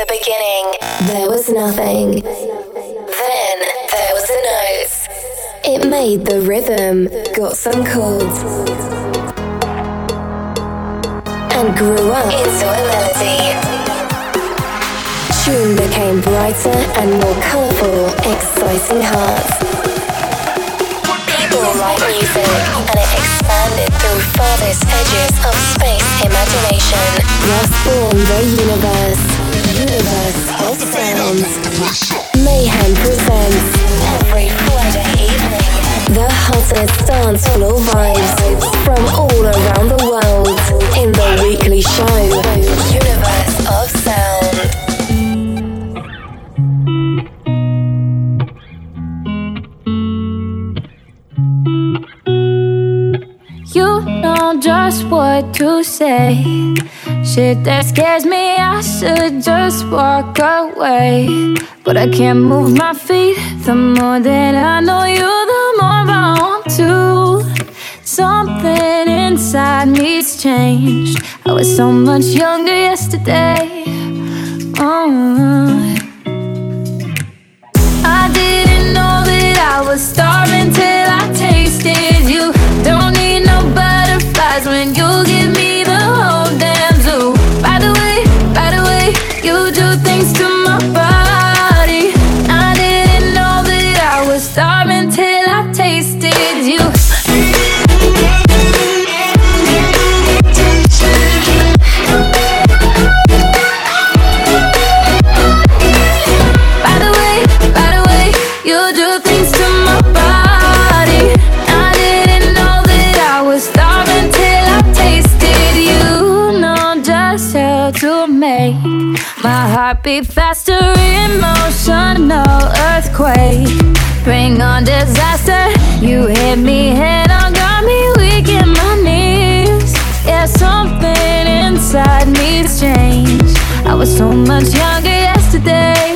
the beginning, there was nothing. Then there was a note. It made the rhythm, got some chords, and grew up into a melody. Tune became brighter and more colourful, exciting hearts. People write music, and it expanded through farthest edges of space imagination. Thus born the universe. Mayhem presents every Friday evening the hottest dance floor vibes from all around the world in the weekly show, Universe of Sound. You know just what to say. Shit that scares me, I should just walk away. But I can't move my feet. The more that I know you, the more I want to. Something inside me's changed. I was so much younger yesterday. Oh. I didn't know that I was starving till I tasted you. Don't need no butterflies when you my heart beat faster. Emotional earthquake, bring on disaster. You hit me head on, got me weak in my knees. Yeah, something inside me's changed. I was so much younger yesterday.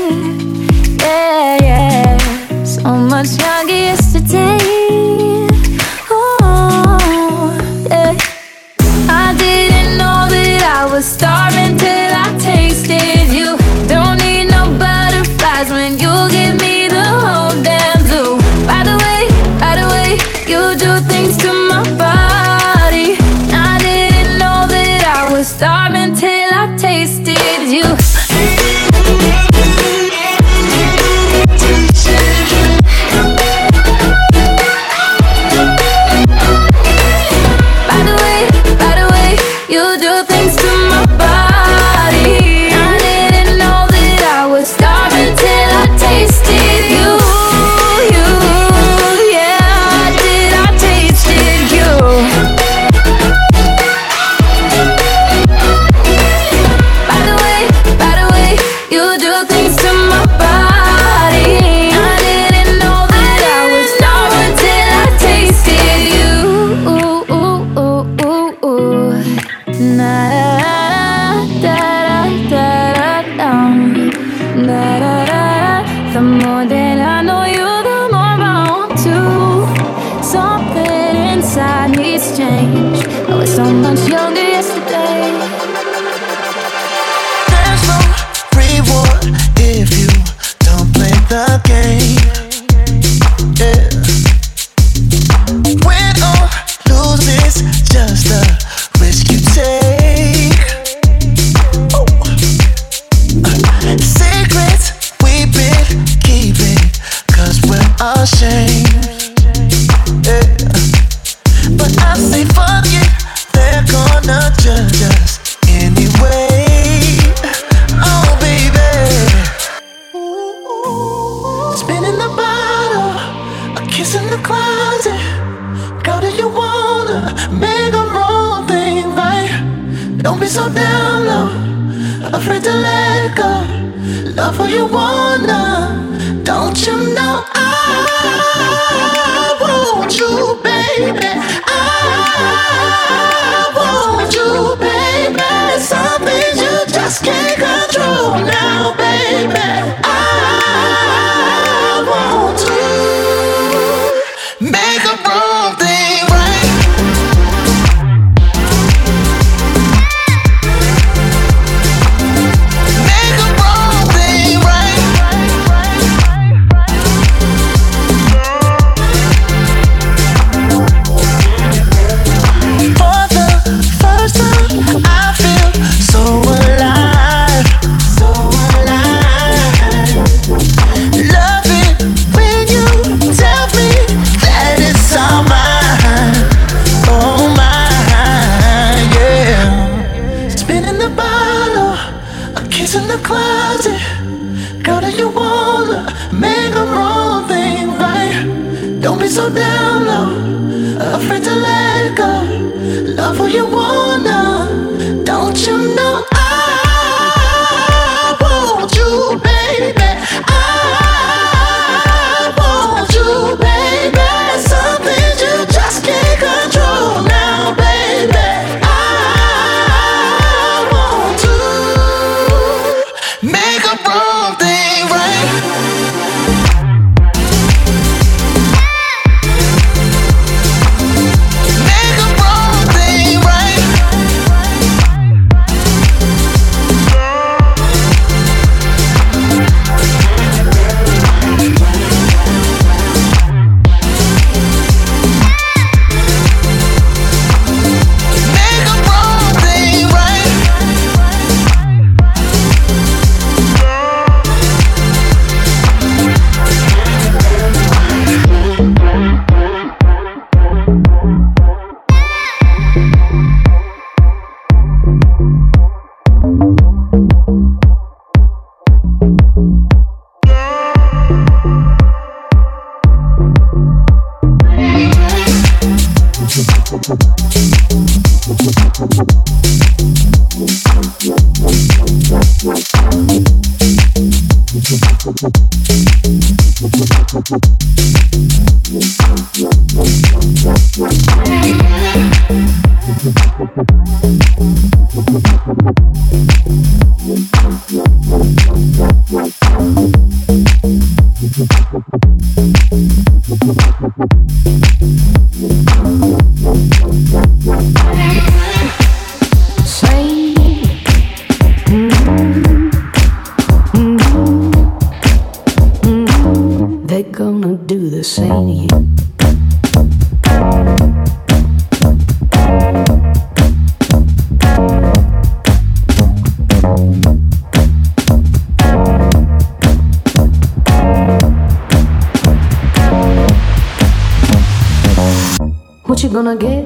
Gonna get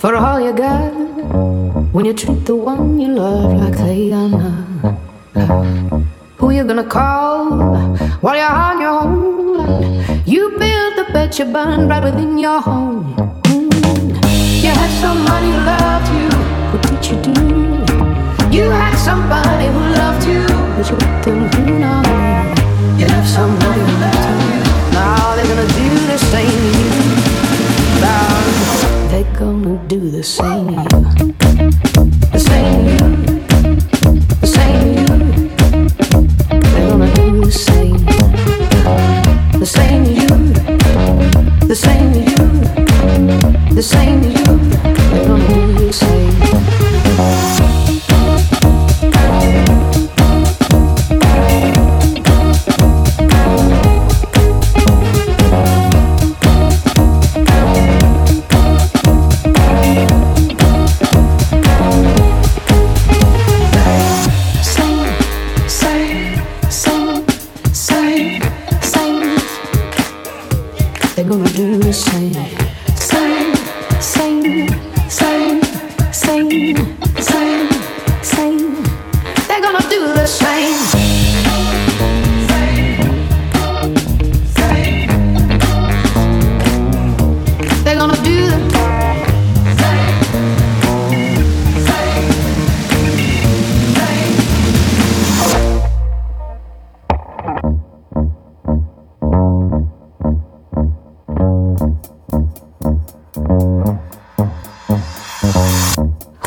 for all you got when you treat the one you love like they are not? Who you gonna call while you're on your own? You build the bed you burn right within your home. Mm. You had somebody who loved you. What did you do? You had somebody who loved you, but you let them do now. You left somebody who loved you. Now they're gonna do the same they're gonna do the same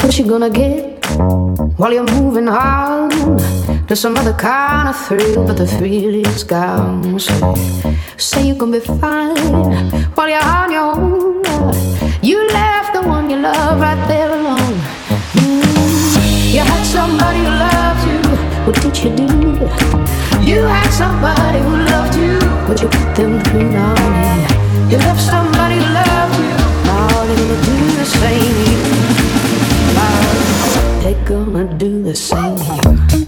What you gonna get while you're moving on to some other kind of thrill, but the thrill is gone. So say you can be fine while you're on your own. You left the one you love right there alone. Mm. You had somebody who loved you. What did you do? You had somebody who loved you, but you put them through now. You left somebody who loved you. Now they're gonna do the same they're gonna do the same to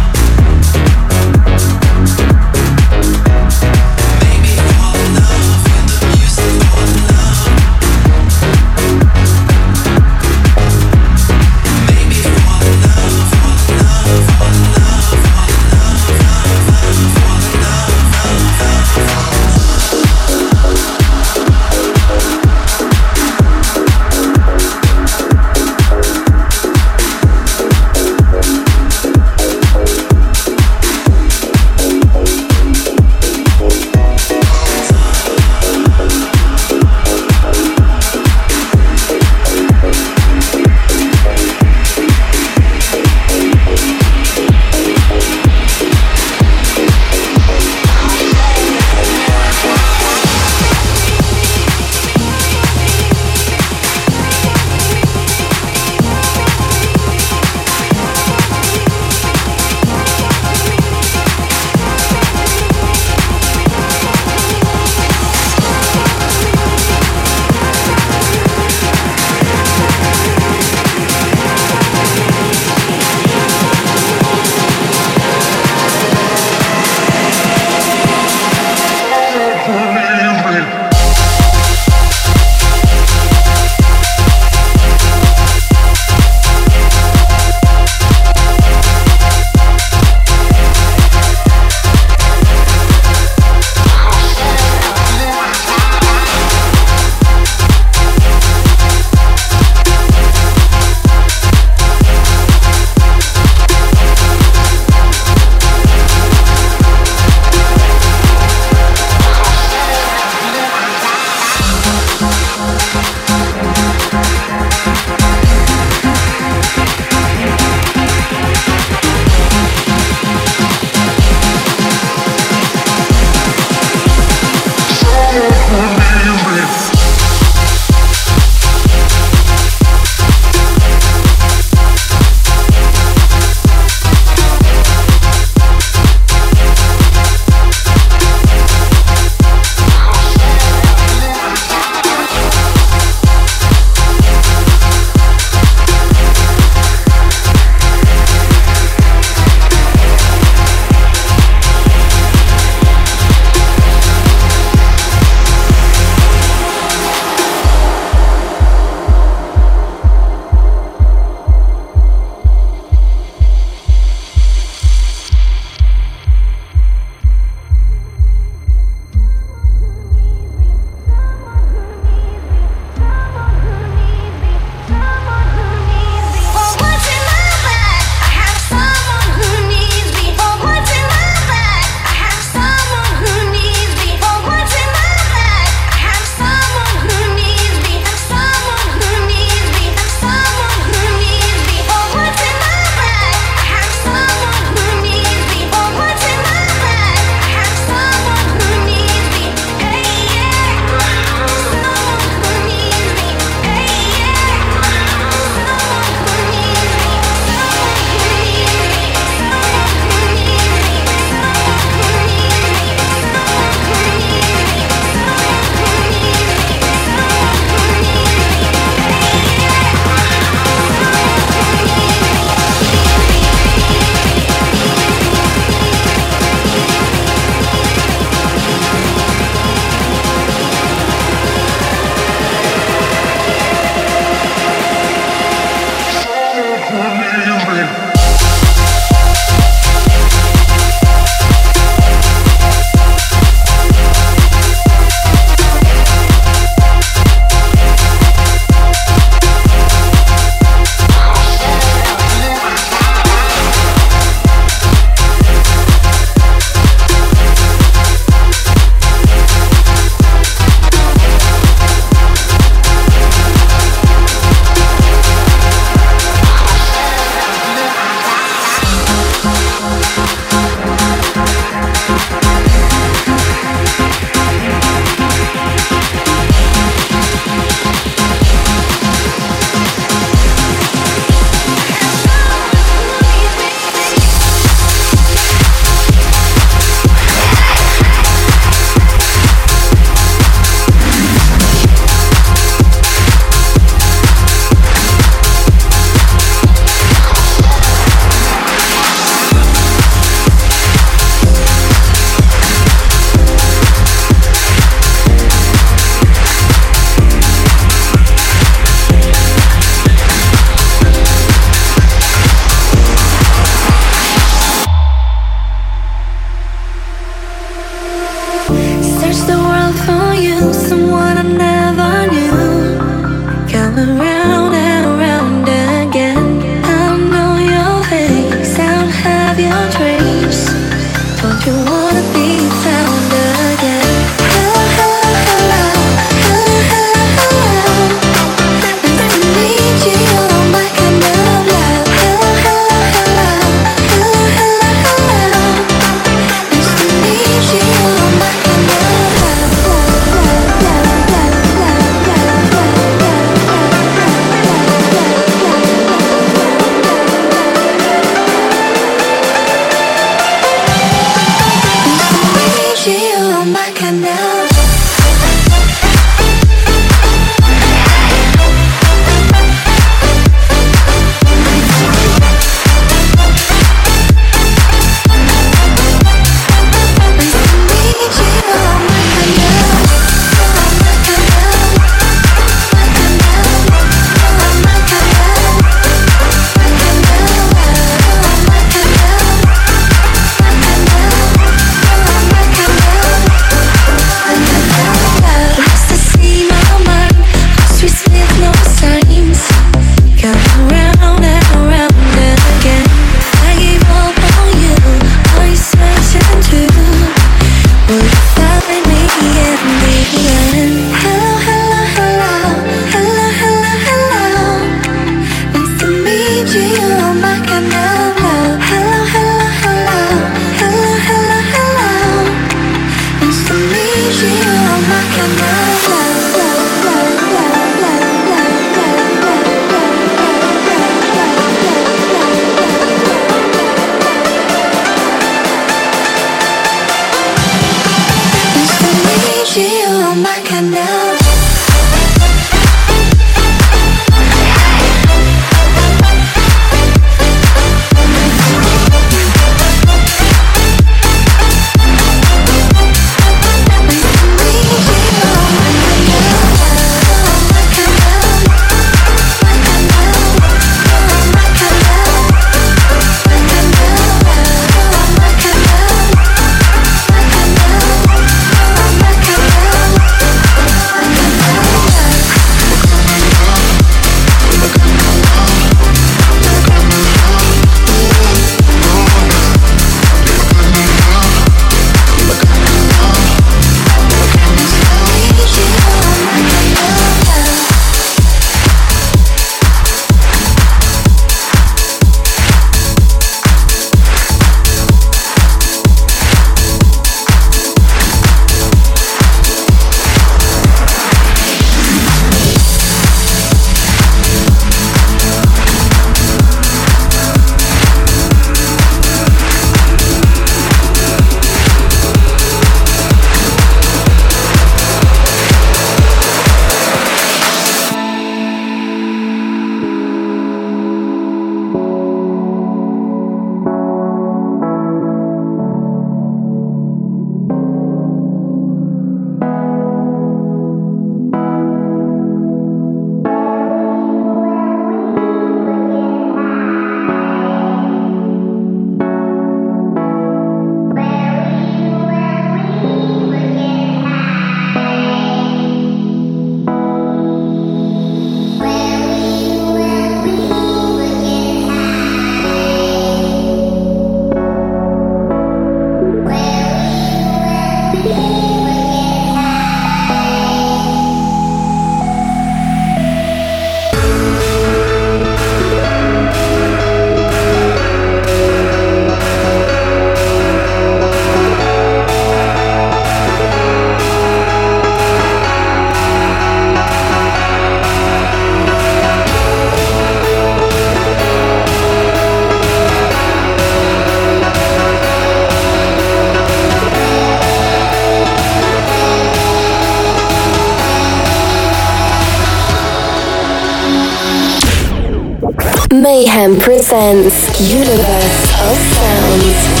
Mayhem presents Universe of Sounds.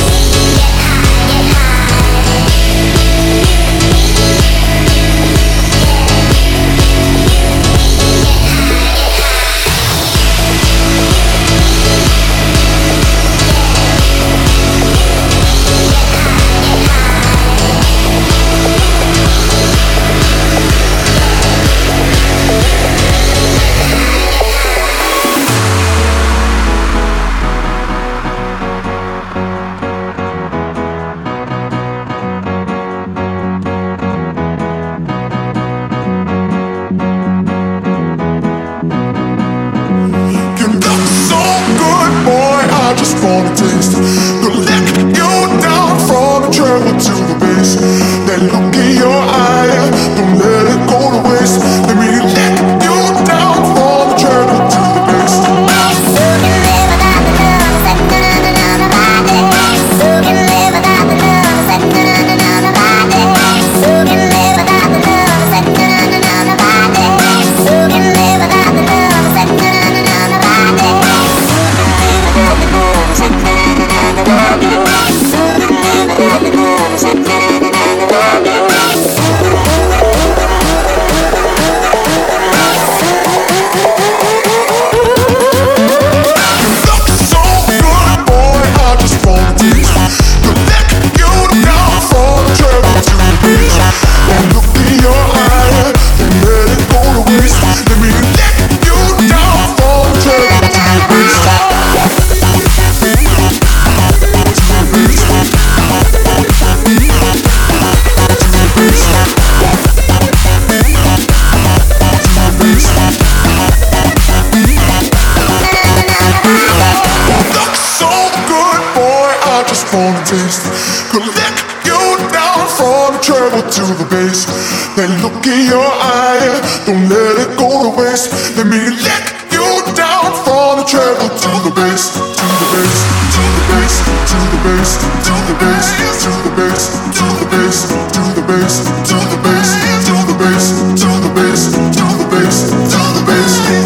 Taste. Collect you down from the treble to the bass. Then look in your eye, don't let it go to waste. Let me lick you down from the treble to the bass, to the bass, to the bass, to the bass, to the bass, to the bass, to the bass, to the bass, to the bass, to the bass, to the bass, to the bass, to the bass, to the bass,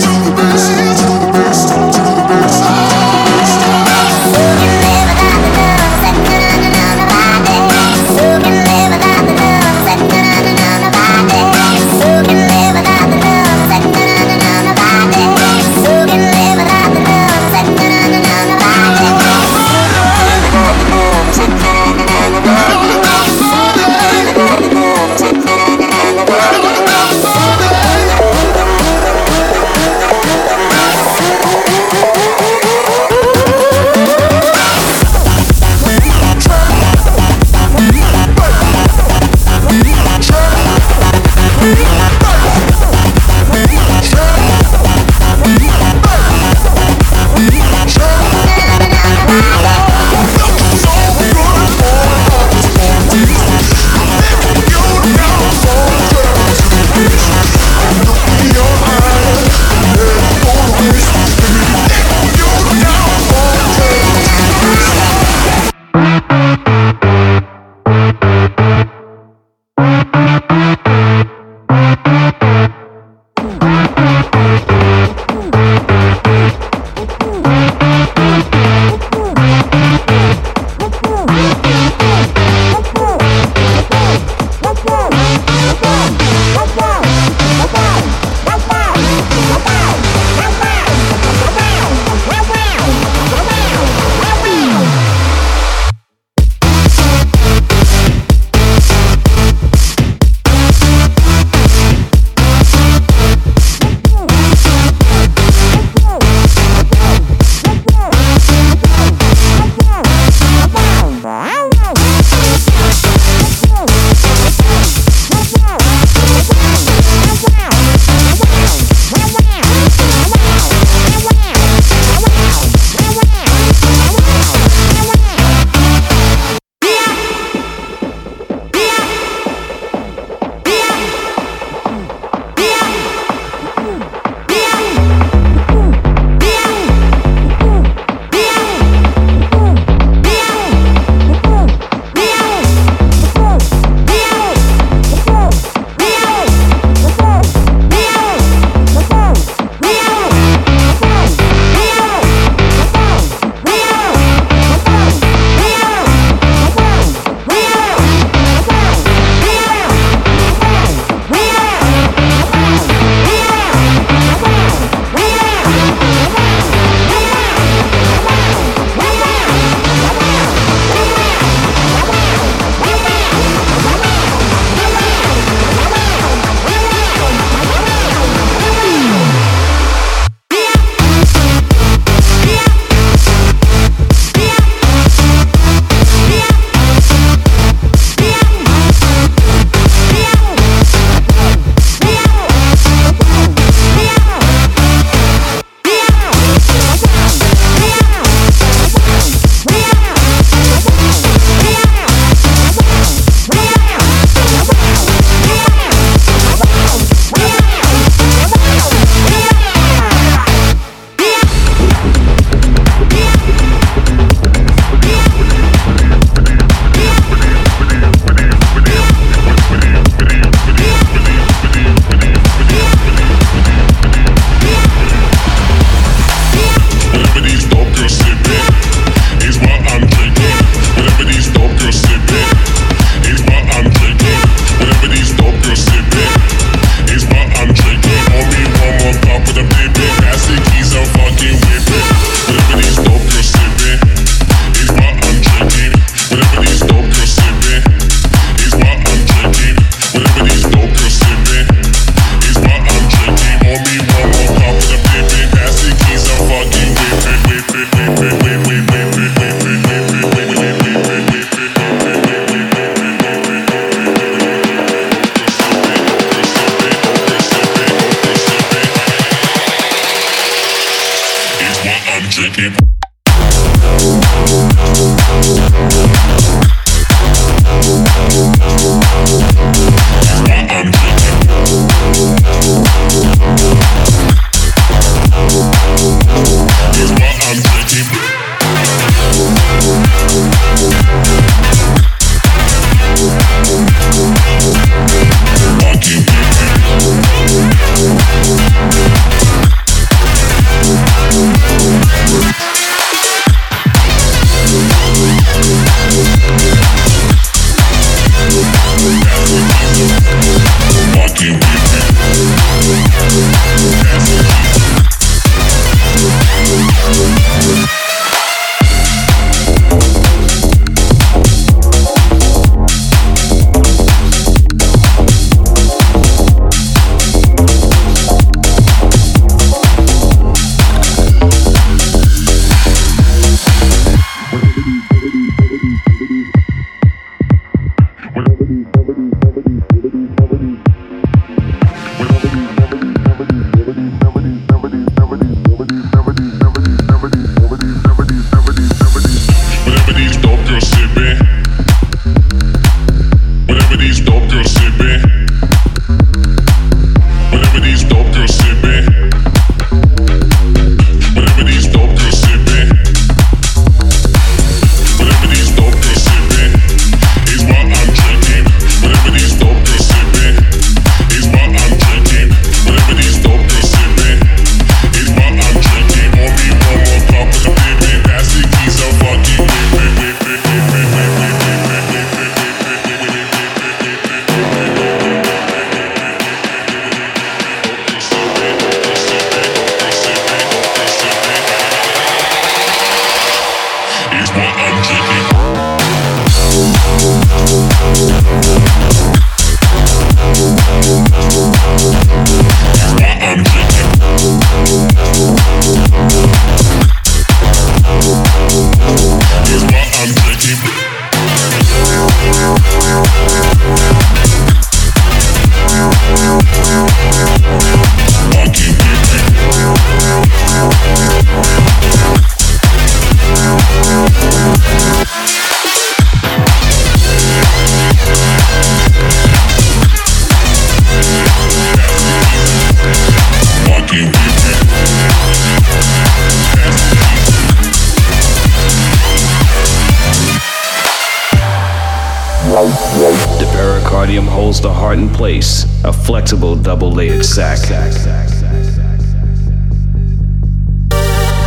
place, a flexible double layered sac.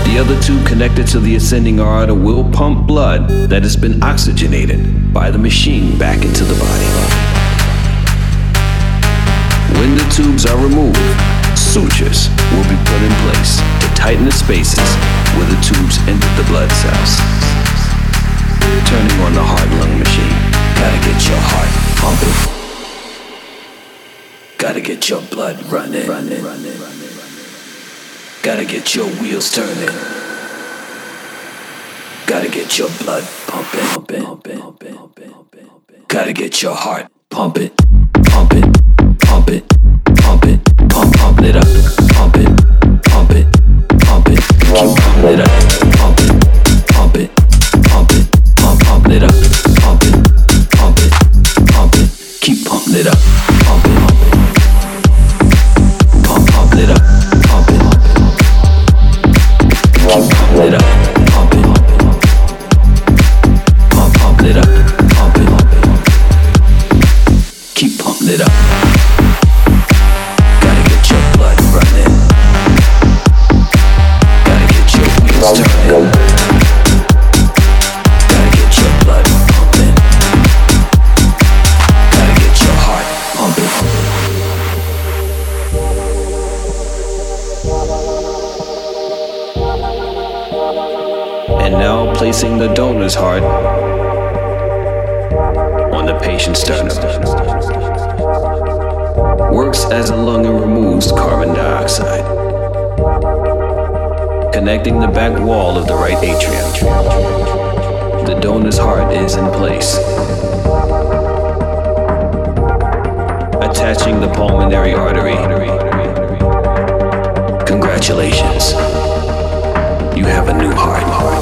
The other tube connected to the ascending aorta will pump blood that has been oxygenated by the machine back into the body. When the tubes are removed, sutures will be put in place to tighten the spaces where the tubes enter the blood cells turning on the heart lung machine. Gotta get your heart pumping. Gotta get your blood running. running. Gotta get your wheels turning. Gotta get your blood pumping. Gotta get your heart pumping, pumping, pumping, pumping, pump, pump it up, pump it, pump it, pump it, keep pumping it up, pump it, pump it, pump it pumping it up, pump it, pump it, pump it, keep pumping it up, placing the donor's heart on the patient's sternum. Works as a lung and removes carbon dioxide, connecting the back wall of the right atrium. The donor's heart is in place, attaching the pulmonary artery. Congratulations. You have a new heart.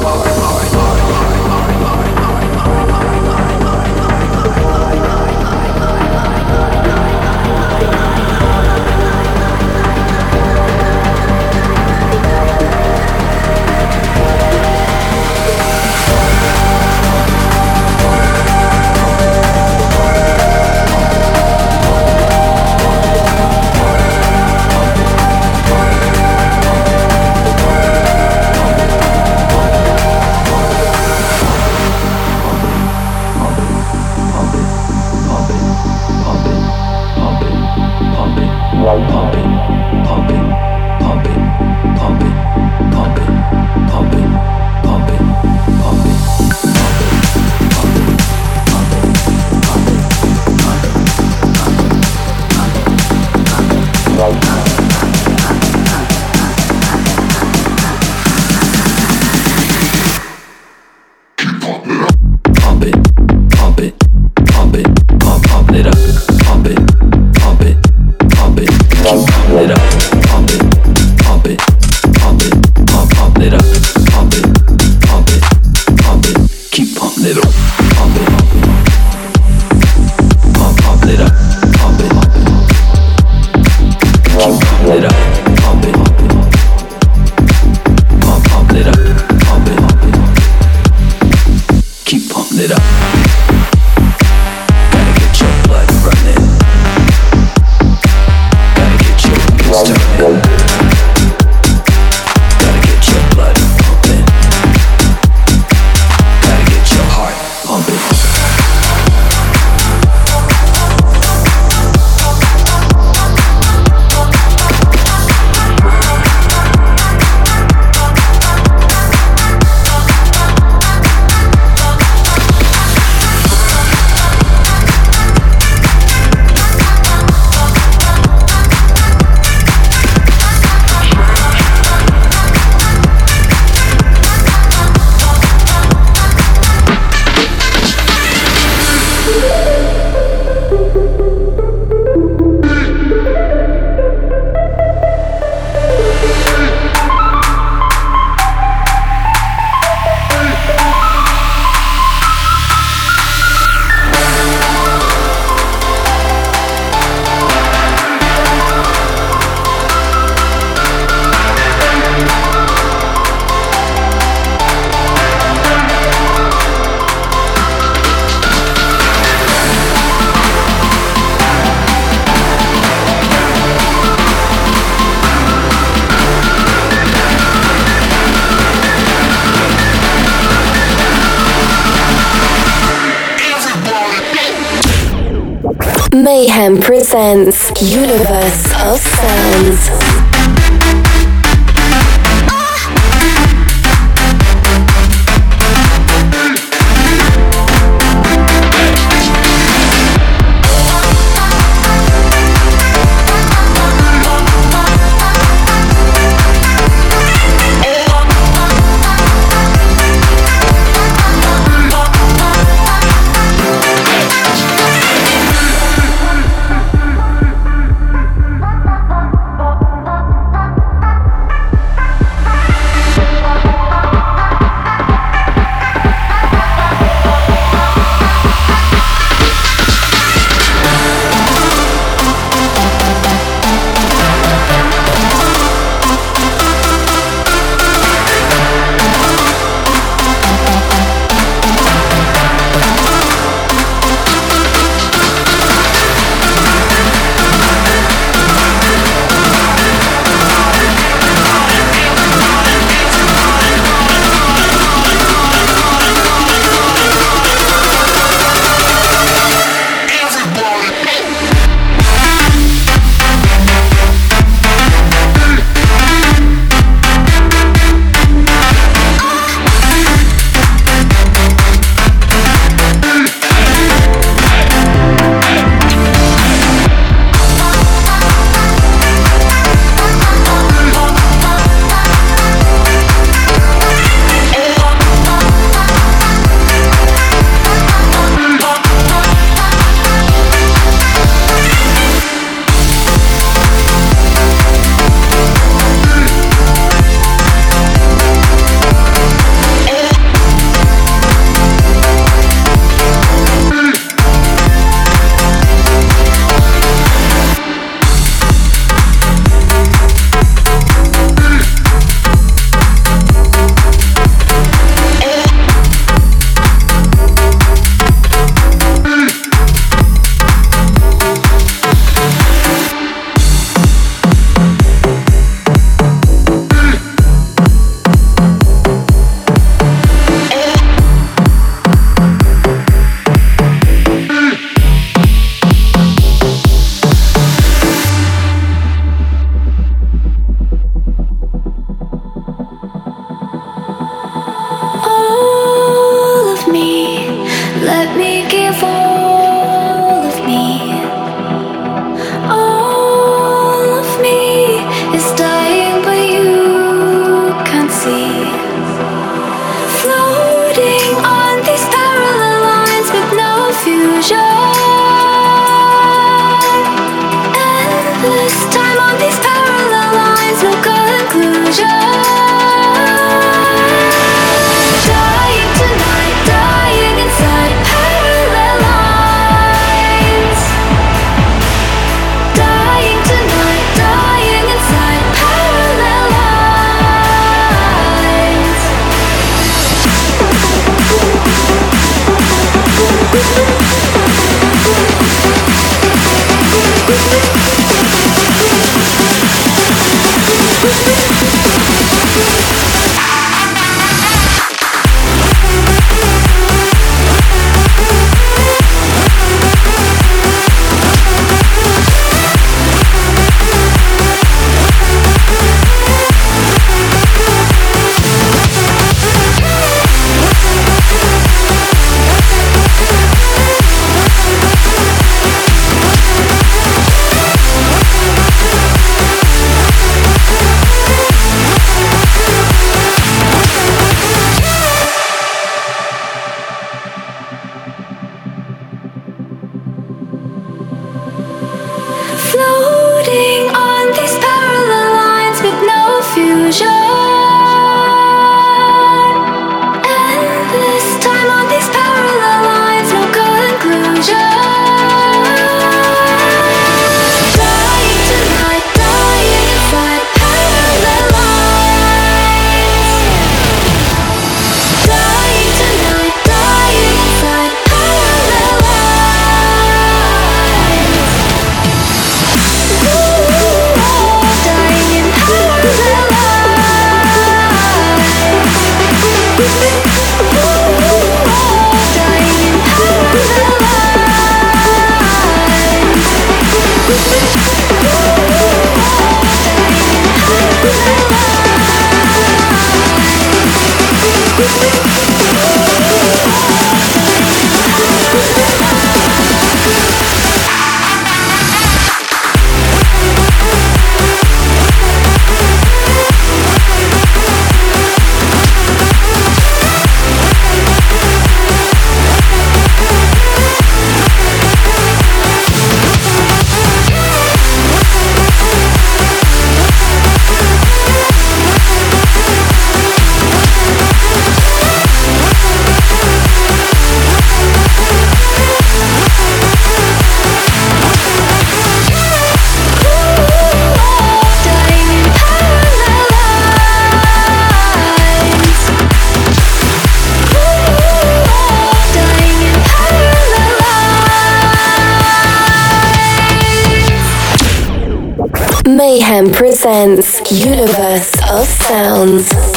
Mayhem presents Universe of Sounds.